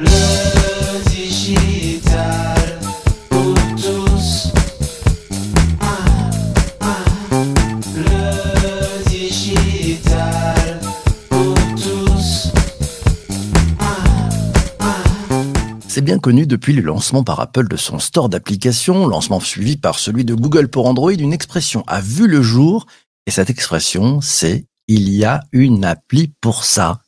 Le digital pour tous. C'est bien connu depuis le lancement par Apple de son store d'applications, lancement suivi par celui de Google pour Android, une expression a vu le jour, et cette expression, c'est il y a une appli pour ça.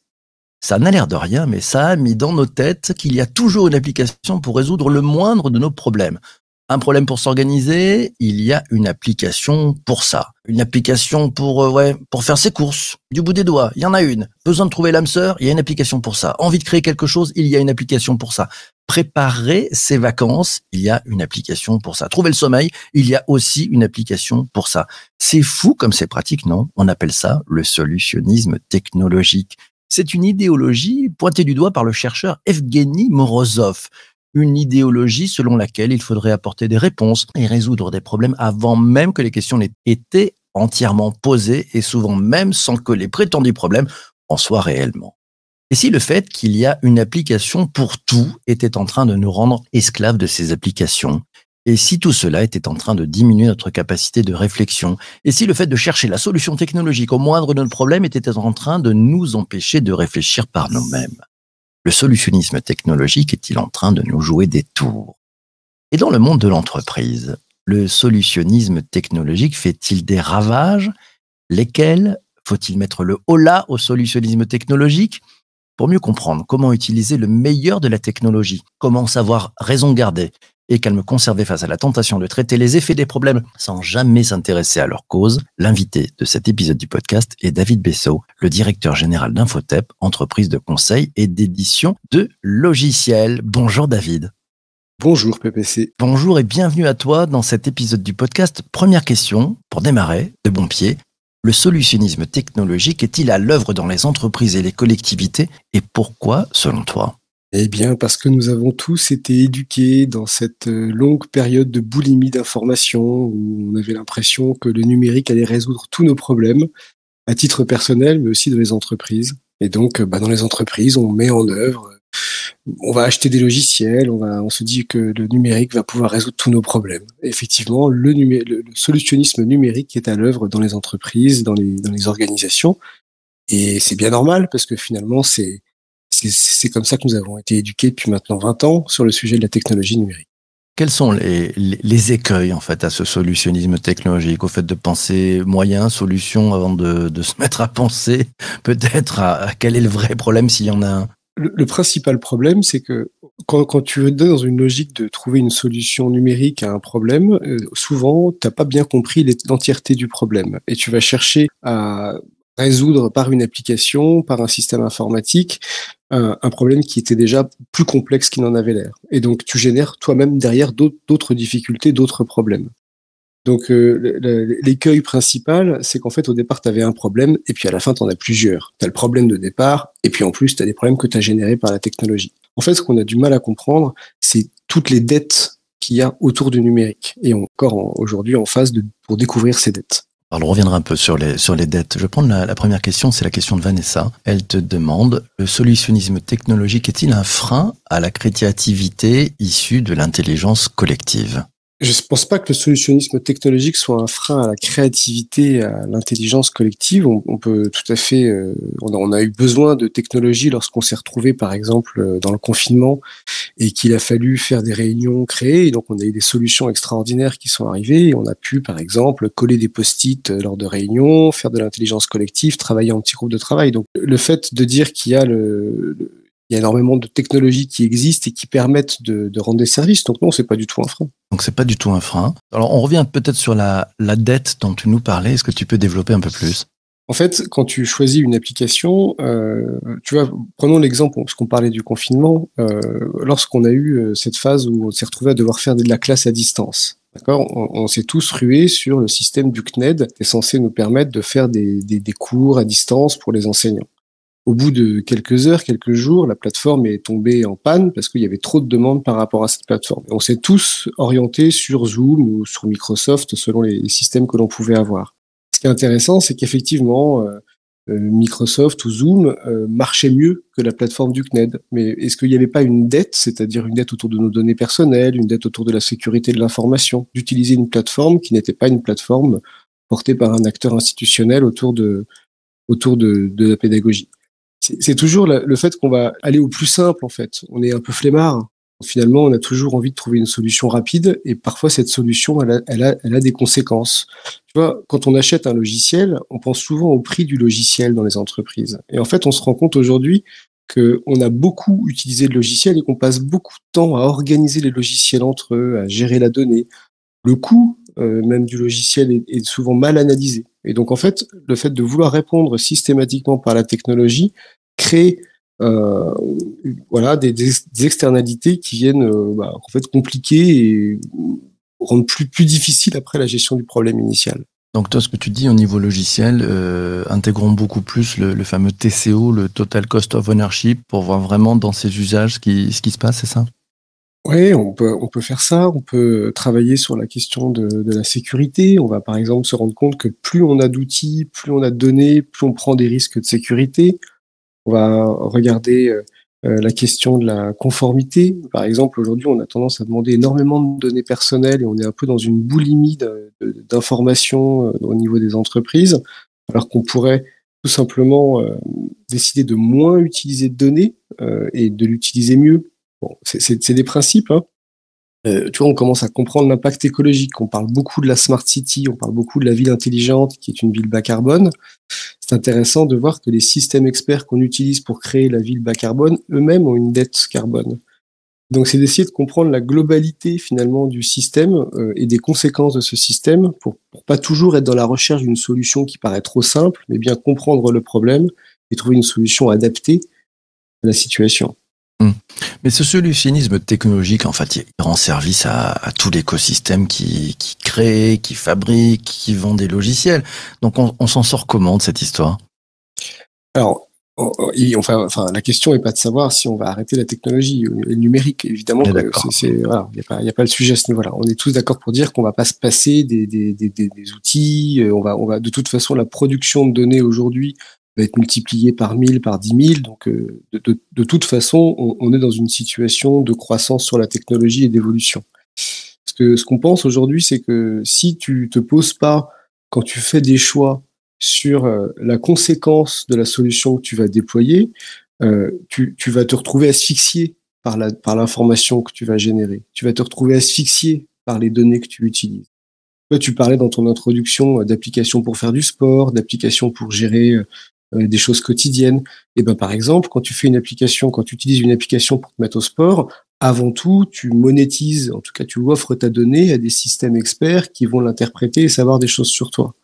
Ça n'a l'air de rien, mais ça a mis dans nos têtes qu'il y a toujours une application pour résoudre le moindre de nos problèmes. Un problème pour s'organiser, il y a une application pour ça. Une application pour, euh, ouais, pour faire ses courses, du bout des doigts, il y en a une. Besoin de trouver l'âme sœur, il y a une application pour ça. Envie de créer quelque chose, il y a une application pour ça. Préparer ses vacances, il y a une application pour ça. Trouver le sommeil, il y a aussi une application pour ça. C'est fou comme c'est pratique, non? On appelle ça le solutionnisme technologique. C'est une idéologie pointée du doigt par le chercheur Evgeny Morozov une idéologie selon laquelle il faudrait apporter des réponses et résoudre des problèmes avant même que les questions n'aient été entièrement posées et souvent même sans que les prétendus problèmes en soient réellement. Et si le fait qu'il y a une application pour tout était en train de nous rendre esclaves de ces applications? Et si tout cela était en train de diminuer notre capacité de réflexion Et si le fait de chercher la solution technologique au moindre de nos problèmes était en train de nous empêcher de réfléchir par nous-mêmes le solutionnisme technologique est-il en train de nous jouer des tours? Et dans le monde de l'entreprise, le solutionnisme technologique fait-il des ravages? Lesquels? Faut-il mettre le holà au solutionnisme technologique? Pour mieux comprendre comment utiliser le meilleur de la technologie, comment savoir raison garder et qu'elle me conserver face à la tentation de traiter les effets des problèmes sans jamais s'intéresser à leur cause, l'invité de cet épisode du podcast est David Bessot, le directeur général d'Infotep, entreprise de conseil et d'édition de logiciels. Bonjour David. Bonjour PPC. Bonjour et bienvenue à toi dans cet épisode du podcast. Première question, pour démarrer, de bon pied. Le solutionnisme technologique est-il à l'œuvre dans les entreprises et les collectivités et pourquoi selon toi? Eh bien, parce que nous avons tous été éduqués dans cette euh, longue période de boulimie d'informations où on avait l'impression que le numérique allait résoudre tous nos problèmes, à titre personnel, mais aussi dans les entreprises. Et donc, bah, dans les entreprises, on met en œuvre, on va acheter des logiciels, on, va, on se dit que le numérique va pouvoir résoudre tous nos problèmes. effectivement, le, le, solutionnisme numérique est à l'œuvre dans les entreprises, dans les, dans les organisations. Et c'est bien normal parce que finalement, c'est c'est comme ça que nous avons été éduqués depuis maintenant 20 ans sur le sujet de la technologie numérique. Quels sont les, les, écueils en fait à ce solutionnisme technologique, au fait de penser moyen, solution avant de, de se mettre à penser peut-être à, quel est le vrai problème s'il y en a un? Le, principal problème, c'est que quand, quand tu es dans une logique de trouver une solution numérique à un problème, euh, souvent, tu n'as pas bien compris l'entièreté du problème. Et tu vas chercher à résoudre par une application, par un système informatique, un, problème qui était déjà plus complexe qu'il n'en avait l'air. Et donc tu génères toi-même derrière d'autres difficultés, d'autres problèmes. Donc euh, l'écueil principal, c'est qu'en fait au départ tu avais un problème et puis à la fin tu en as plusieurs. Tu as le problème de départ et puis en plus tu as des problèmes que tu as générés par la technologie. En fait ce qu'on a du mal à comprendre, c'est toutes les dettes qu'il y a autour du numérique et encore aujourd'hui en phase pour découvrir ces dettes. Alors, on reviendra un peu sur les, sur les dettes. Je vais prendre la, la première question, c'est la question de Vanessa. Elle te demande, le solutionnisme technologique est-il un frein à la créativité issue de l'intelligence collective? Je ne pense pas que le solutionnisme technologique soit un frein à la créativité, à l'intelligence collective. On, peut tout à fait, euh, on, a, eu besoin de technologie lorsqu'on s'est retrouvé, par exemple, euh, dans le confinement et qu'il a fallu faire des réunions créées. Donc, on a eu des solutions extraordinaires qui sont arrivées. Et on a pu, par exemple, coller des post-it euh, lors de réunions, faire de l'intelligence collective, travailler en petits groupes de travail. Donc, le fait de dire qu'il y a le, il y a énormément de technologies qui existent et qui permettent de, de rendre des services. Donc non, c'est pas du tout un frein. Donc c'est pas du tout un frein. Alors on revient peut-être sur la, la dette dont tu nous parlais. Est-ce que tu peux développer un peu plus? En fait, quand tu choisis une application, euh, tu vois, prenons l'exemple, parce qu'on parlait du confinement, euh, lorsqu'on a eu euh, cette phase où on s'est retrouvé à devoir faire de la classe à distance. D'accord? On, on s'est tous rués sur le système du CNED, qui est censé nous permettre de faire des, des, des cours à distance pour les enseignants. Au bout de quelques heures, quelques jours, la plateforme est tombée en panne parce qu'il y avait trop de demandes par rapport à cette plateforme. On s'est tous orientés sur Zoom ou sur Microsoft selon les systèmes que l'on pouvait avoir. Ce qui est intéressant, c'est qu'effectivement, euh, euh, Microsoft ou Zoom euh, marchait mieux que la plateforme du CNED. Mais est-ce qu'il n'y avait pas une dette, c'est-à-dire une dette autour de nos données personnelles, une dette autour de la sécurité de l'information, d'utiliser une plateforme qui n'était pas une plateforme portée par un acteur institutionnel autour de, autour de, de la pédagogie? C'est toujours le fait qu'on va aller au plus simple en fait. On est un peu flemmard finalement, on a toujours envie de trouver une solution rapide et parfois cette solution, elle a, des conséquences. Tu vois, quand on achète un logiciel, on pense souvent au prix du logiciel dans les entreprises. Et en fait, on se rend compte aujourd'hui qu'on a beaucoup utilisé le logiciel et qu'on passe beaucoup de temps à organiser les logiciels entre eux, à gérer la donnée. Le coût euh, même du logiciel est, souvent mal analysé. Et donc en fait, le fait de vouloir répondre systématiquement par la technologie crée euh, voilà, des, externalités qui viennent euh, bah, en fait compliquer et rendre plus, difficile après la gestion du problème initial. Donc toi, ce que tu dis au niveau logiciel, euh, intégrons beaucoup plus le, fameux TCO, le Total Cost of Ownership, pour voir vraiment dans ces usages ce qui se passe, c'est ça? Oui, on peut, on peut faire ça. On peut travailler sur la question de, la sécurité. On va par exemple se rendre compte que plus on a d'outils, plus on a de données, plus on prend des risques de sécurité. On va regarder euh, euh, la question de la conformité. Par exemple, aujourd'hui, on a tendance à demander énormément de données personnelles et on est un peu dans une boulimie d'informations euh, au niveau des entreprises, alors qu'on pourrait tout simplement décider de moins utiliser de données et de l'utiliser mieux. Bon, c'est des principes, hein, euh, tu vois, on commence à comprendre l'impact écologique. On parle beaucoup de la smart city, on parle beaucoup de la ville intelligente, qui est une ville bas carbone. C'est intéressant de voir que les systèmes experts qu'on utilise pour créer la ville bas carbone, eux-mêmes ont une dette carbone. Donc, c'est d'essayer de comprendre la globalité finalement du système euh, et des conséquences de ce système pour, pour pas toujours être dans la recherche d'une solution qui paraît trop simple, mais bien comprendre le problème et trouver une solution adaptée à la situation. Hum. Mais ce solutionnisme technologique, en fait, il rend service à, à tout l'écosystème qui, qui, crée, qui fabrique, qui vend des logiciels. Donc, on, on s'en sort comment de cette histoire? Alors, enfin, enfin, la question n'est pas de savoir si on va arrêter la technologie le numérique. Évidemment, il voilà, n'y a, pas, a pas le sujet à ce niveau-là. On est tous d'accord pour dire qu'on va pas se passer des, des, des, des, outils. Euh, on va, on va, de toute façon, la production de données aujourd'hui va être multiplié par 1000, par 10 000. Donc, euh, de, toute façon, on, est dans une situation de croissance sur la technologie et d'évolution. Parce que ce qu'on pense aujourd'hui, c'est que si tu te poses pas, quand tu fais des choix sur euh, la conséquence de la solution que tu vas déployer, euh, tu, tu, vas te retrouver asphyxié par la par l'information que tu vas générer. Tu vas te retrouver asphyxié par les données que tu utilises. Toi, tu parlais dans ton introduction d'applications pour faire du sport, d'applications pour gérer des choses quotidiennes. Et ben par exemple, quand tu fais une application, quand tu utilises une application pour te mettre au sport, avant tout, tu monétises, en tout cas, tu offres ta donnée à des systèmes experts qui vont l'interpréter et savoir des choses sur toi.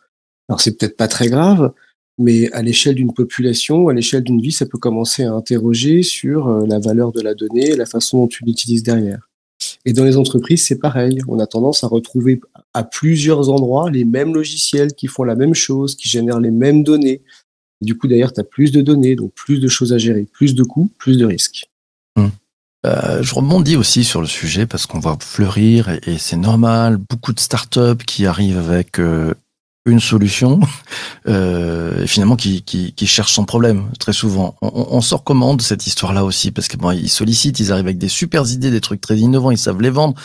Alors c'est peut-être pas très grave, mais à l'échelle d'une population, à l'échelle d'une vie, ça peut commencer à interroger sur euh, la valeur de la donnée la façon dont tu l'utilises derrière. Et dans les entreprises, c'est pareil. On a tendance à retrouver à plusieurs endroits les mêmes logiciels qui font la même chose, qui génèrent les mêmes données, du coup, d'ailleurs, tu as plus de données, donc plus de choses à gérer, plus de coûts, plus de risques. Hum. Euh, je rebondis aussi sur le sujet parce qu'on voit fleurir et, c'est normal beaucoup de startups qui arrivent avec euh, une solution euh, et finalement qui, qui, qui cherchent son problème très souvent. On, on sort comment cette histoire-là aussi? Parce que bon, ils sollicitent, ils arrivent avec des super idées, des trucs très innovants, ils savent les vendre,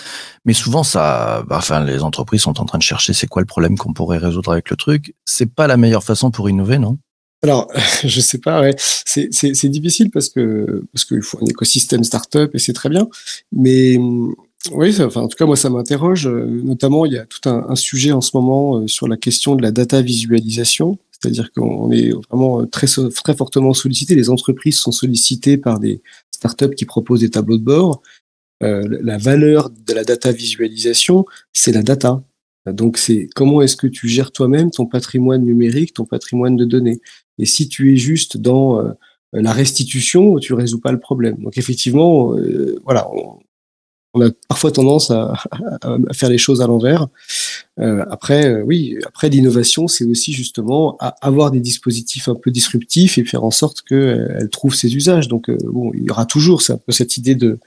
mais souvent ça, bah, enfin les entreprises sont en train de chercher c'est quoi le problème qu'on pourrait résoudre avec le truc. C'est pas la meilleure façon pour innover, non? Alors, je sais pas, ouais. c'est difficile parce que parce qu'il faut un écosystème startup et c'est très bien, mais mm, oui, enfin, en tout cas moi ça m'interroge. Notamment, il y a tout un, sujet en ce moment euh, sur la question de la data visualisation, c'est-à-dire qu'on est vraiment très très fortement sollicité. Les entreprises sont sollicitées par des startups qui proposent des tableaux de bord. Euh, la valeur de la data visualisation, c'est la data. Donc c'est comment est-ce que tu gères toi-même ton patrimoine numérique, ton patrimoine de données? Et si tu es juste dans euh, la restitution, tu résous pas le problème. Donc effectivement, euh, voilà, on, on, a parfois tendance à, à, faire les choses à l'envers. Euh, après, euh, oui, après l'innovation, c'est aussi justement avoir des dispositifs un peu disruptifs et faire en sorte qu'elle trouve ses usages. Donc bon, il y aura toujours un cette idée de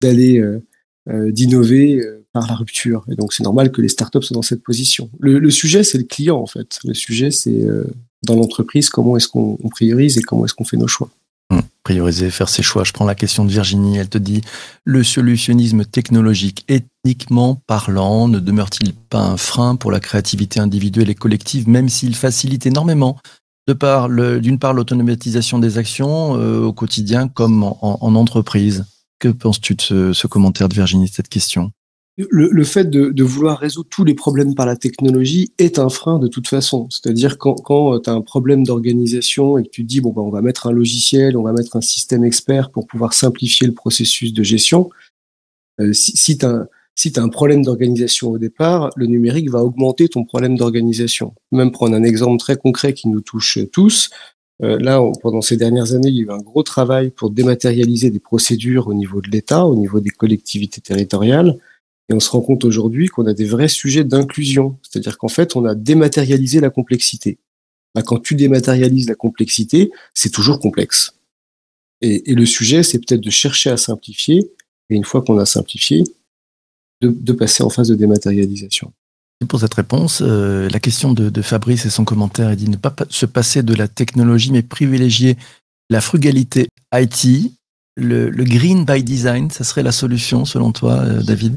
d'aller euh, d'innover euh, par la rupture. Et donc c'est normal que les startups soient dans cette position. Le, sujet, c'est le client en fait. Le sujet, c'est euh, dans l'entreprise comment est-ce qu'on on priorise et comment est-ce qu'on fait nos choix. Hum, Prioriser, faire ses choix. Je prends la question de Virginie. Elle te dit le solutionnisme technologique, ethniquement parlant, ne demeure-t-il pas un frein pour la créativité individuelle et collective, même s'il facilite énormément d'une part l'automatisation des actions euh, au quotidien comme en entreprise? Que penses-tu de ce, commentaire de Virginie, de cette question? Le, fait de, vouloir résoudre tous les problèmes par la technologie est un frein de toute façon. C'est-à-dire quand, quand tu as un problème d'organisation et que tu te dis bon bah on va mettre un logiciel, on va mettre un système expert pour pouvoir simplifier le processus de gestion. euh, si tu as, t'as un problème d'organisation au départ, le numérique va augmenter ton problème d'organisation. Même prendre un exemple très concret qui nous touche tous. Euh, là, on- pendant ces dernières années, il y a eu un gros travail pour dématérialiser des procédures au niveau de l'État, au niveau des collectivités territoriales. Et on se rend compte aujourd'hui qu'on a des vrais sujets d'inclusion. C'est-à-dire qu'en fait, on a dématérialisé la complexité. Bah, quand tu dématérialises la complexité, c'est toujours complexe. Et, et le sujet, c'est peut-être de chercher à simplifier. Et une fois qu'on a simplifié, de, de passer en phase de dématérialisation. Pour cette réponse. Euh, la question de, Fabrice et son commentaire, il dit ne pas pa- se passer de la technologie, mais privilégier la frugalité IT. Le, green by design, ça serait la solution selon toi, euh, David?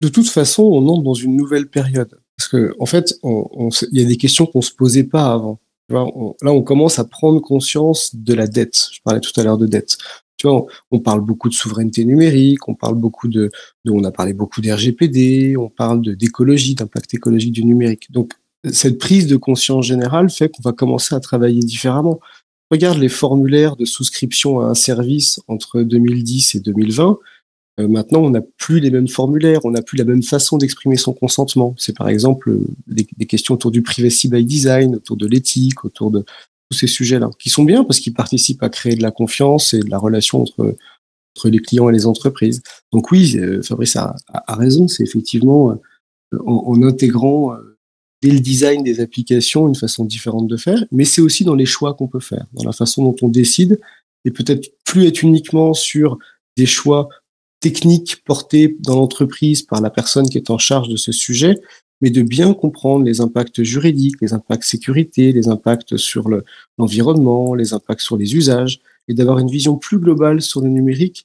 De toute façon, on entre dans une nouvelle période. Parce que, en fait, il y a des questions qu'on se posait pas avant. Là, on commence à prendre conscience de la dette. Je parlais tout à l'heure de dette. On, parle beaucoup de souveraineté numérique, on parle beaucoup de, on a parlé beaucoup d'RGPD, on parle d'écologie, d'impact écologique du numérique. Donc, cette prise de conscience générale fait qu'on va commencer à travailler différemment. Regarde les formulaires de souscription à un service entre 2010 et 2020. Euh, maintenant, on n'a plus les mêmes formulaires, on n'a plus la même façon d'exprimer son consentement. C'est par exemple euh, des questions autour du privacy by design, autour de l'éthique, autour de ces sujets-là, qui sont bien parce qu'ils participent à créer de la confiance et de la relation entre, entre les clients et les entreprises. Donc oui, euh, Fabrice a, raison, c'est effectivement euh, en, en intégrant euh, dès le design des applications une façon différente de faire, mais c'est aussi dans les choix qu'on peut faire, dans la façon dont on décide, et peut-être plus être uniquement sur des choix techniques portés dans l'entreprise par la personne qui est en charge de ce sujet, mais de bien comprendre les impacts juridiques, les impacts sécurité, les impacts sur le- l'environnement, les impacts sur les usages, et d'avoir une vision plus globale sur le numérique,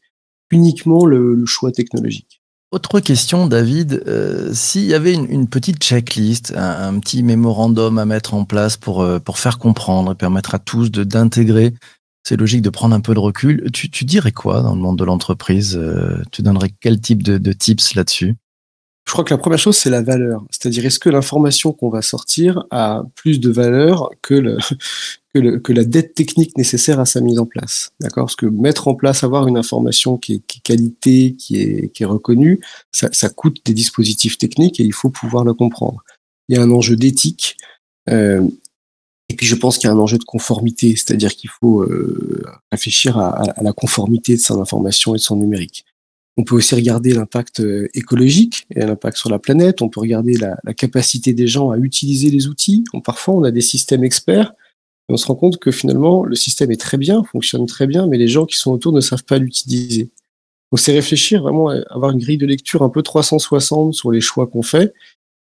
uniquement le, choix technologique. Autre question, David. Euh, S'il y avait une, petite checklist, un, petit mémorandum à mettre en place pour, euh, faire comprendre et permettre à tous d'intégrer, c'est logique de prendre un peu de recul. Tu, dirais quoi dans le monde de l'entreprise? Euh, Tu donnerais quel type de tips là-dessus? Je crois que la première chose, c'est la valeur. C'est-à-dire, est-ce que l'information qu'on va sortir a plus de valeur que, le, que, le- que la dette technique nécessaire à sa mise en place? D'accord? Parce que mettre en place, avoir une information qui est, qui est qualité, qui est, qui est reconnue, ça, ça coûte des dispositifs techniques et il faut pouvoir le comprendre. Il y a un enjeu d'éthique. euh, et puis je pense qu'il y a un enjeu de conformité, c'est-à-dire qu'il faut euh, réfléchir à, à- à la conformité de son information et de son numérique. On peut aussi regarder l'impact euh, écologique et l'impact sur la planète. On peut regarder la, capacité des gens à utiliser les outils. Parfois, on a des systèmes experts et on se rend compte que finalement, le système est très bien, fonctionne très bien, mais les gens qui sont autour ne savent pas l'utiliser. Donc, c'est réfléchir vraiment à avoir une grille de lecture un peu 360 sur les choix qu'on fait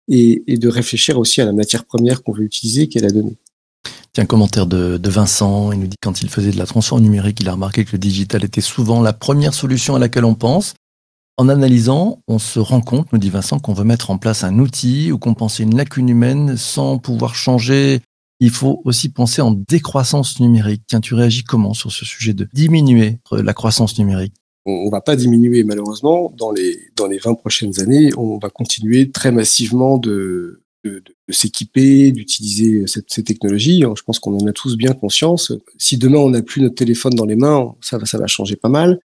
et, de réfléchir aussi à la matière première qu'on veut utiliser, qui est la donnée. Tiens, commentaire de, de Vincent. Il nous dit quand il faisait de la transformation numérique, il a remarqué que le digital était souvent la première solution à laquelle on pense. En analysant, on se rend compte, nous dit Vincent, qu'on veut mettre en place un outil ou compenser une lacune humaine sans pouvoir changer. Il faut aussi penser en décroissance numérique. Tiens, tu réagis comment sur ce sujet de diminuer la croissance numérique? On, on va pas diminuer malheureusement dans les dans les 20 prochaines années. On va continuer très massivement de de, de s'équiper, d'utiliser ces technologies. Je pense qu'on en a tous bien conscience. Si demain on n'a plus notre téléphone dans les mains, ça va ça va changer pas mal.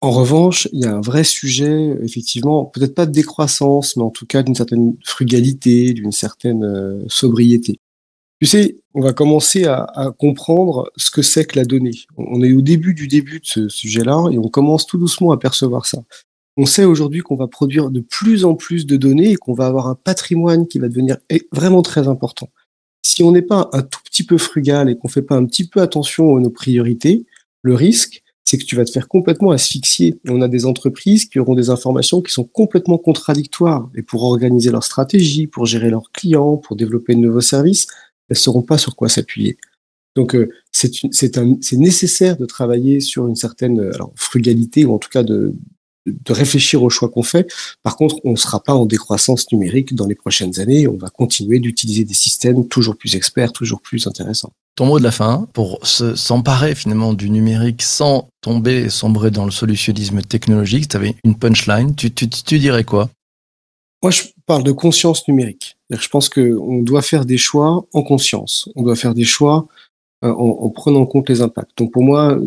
En revanche, il y a un vrai sujet, effectivement, peut-être pas de décroissance, mais en tout cas d'une certaine frugalité, d'une certaine euh, sobriété. Tu sais, on va commencer à, à comprendre ce que c'est que la donnée. On est au début du début de ce sujet-là et on commence tout doucement à percevoir ça. On sait aujourd'hui qu'on va produire de plus en plus de données et qu'on va avoir un patrimoine qui va devenir vraiment très important. Si on n'est pas un tout petit peu frugal et qu'on fait pas un petit peu attention à nos priorités, le risque, c'est que tu vas te faire complètement asphyxier. On a des entreprises qui auront des informations qui sont complètement contradictoires. Et pour organiser leur stratégie, pour gérer leurs clients, pour développer de nouveaux services, elles ne sauront pas sur quoi s'appuyer. Donc euh, c'est nécessaire de travailler sur une certaine alors, frugalité ou en tout cas de, de réfléchir aux choix qu'on fait. Par contre, on ne sera pas en décroissance numérique dans les prochaines années. On va continuer d'utiliser des systèmes toujours plus experts, toujours plus intéressants. Ton mot de la fin, pour s'emparer finalement du numérique sans tomber et sombrer dans le solutionnisme technologique, tu avais une punchline, tu, tu, tu dirais quoi? Moi, je parle de conscience numérique. Je pense qu'on doit faire des choix en conscience. On doit faire des choix euh, en, en, prenant en compte les impacts. Donc pour moi,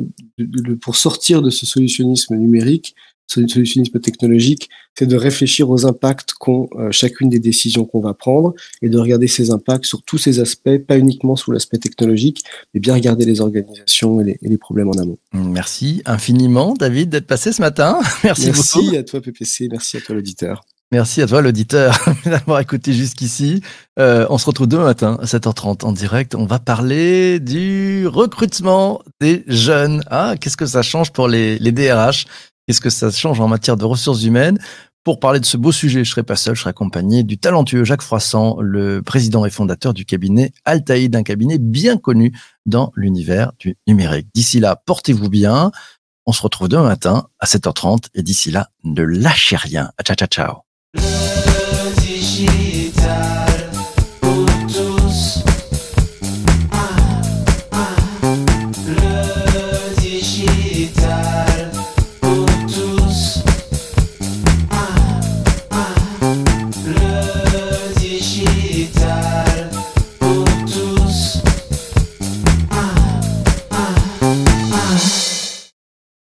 pour sortir de ce solutionnisme numérique, solutionnisme technologique, c'est de réfléchir aux impacts qu'ont euh, chacune des décisions qu'on va prendre et de regarder ces impacts sur tous ces aspects, pas uniquement sous l'aspect technologique, mais bien regarder les organisations et les, problèmes en amont. Merci infiniment, David, d'être passé ce matin. Merci, merci à toi, PPC. Merci à toi, l'auditeur. Merci à toi, l'auditeur, d'avoir écouté jusqu'ici. Euh, on se retrouve demain matin à 7h30 en direct. On va parler du recrutement des jeunes. Ah, qu'est-ce que ça change pour les, les DRH Qu'est-ce que ça change en matière de ressources humaines? Pour parler de ce beau sujet, je serai pas seul, je serai accompagné du talentueux Jacques Froissant, le président et fondateur du cabinet Altaïd, un cabinet bien connu dans l'univers du numérique. D'ici là, portez-vous bien. On se retrouve demain matin à 7h30 et d'ici là, ne lâchez rien. Ciao, ciao, ciao.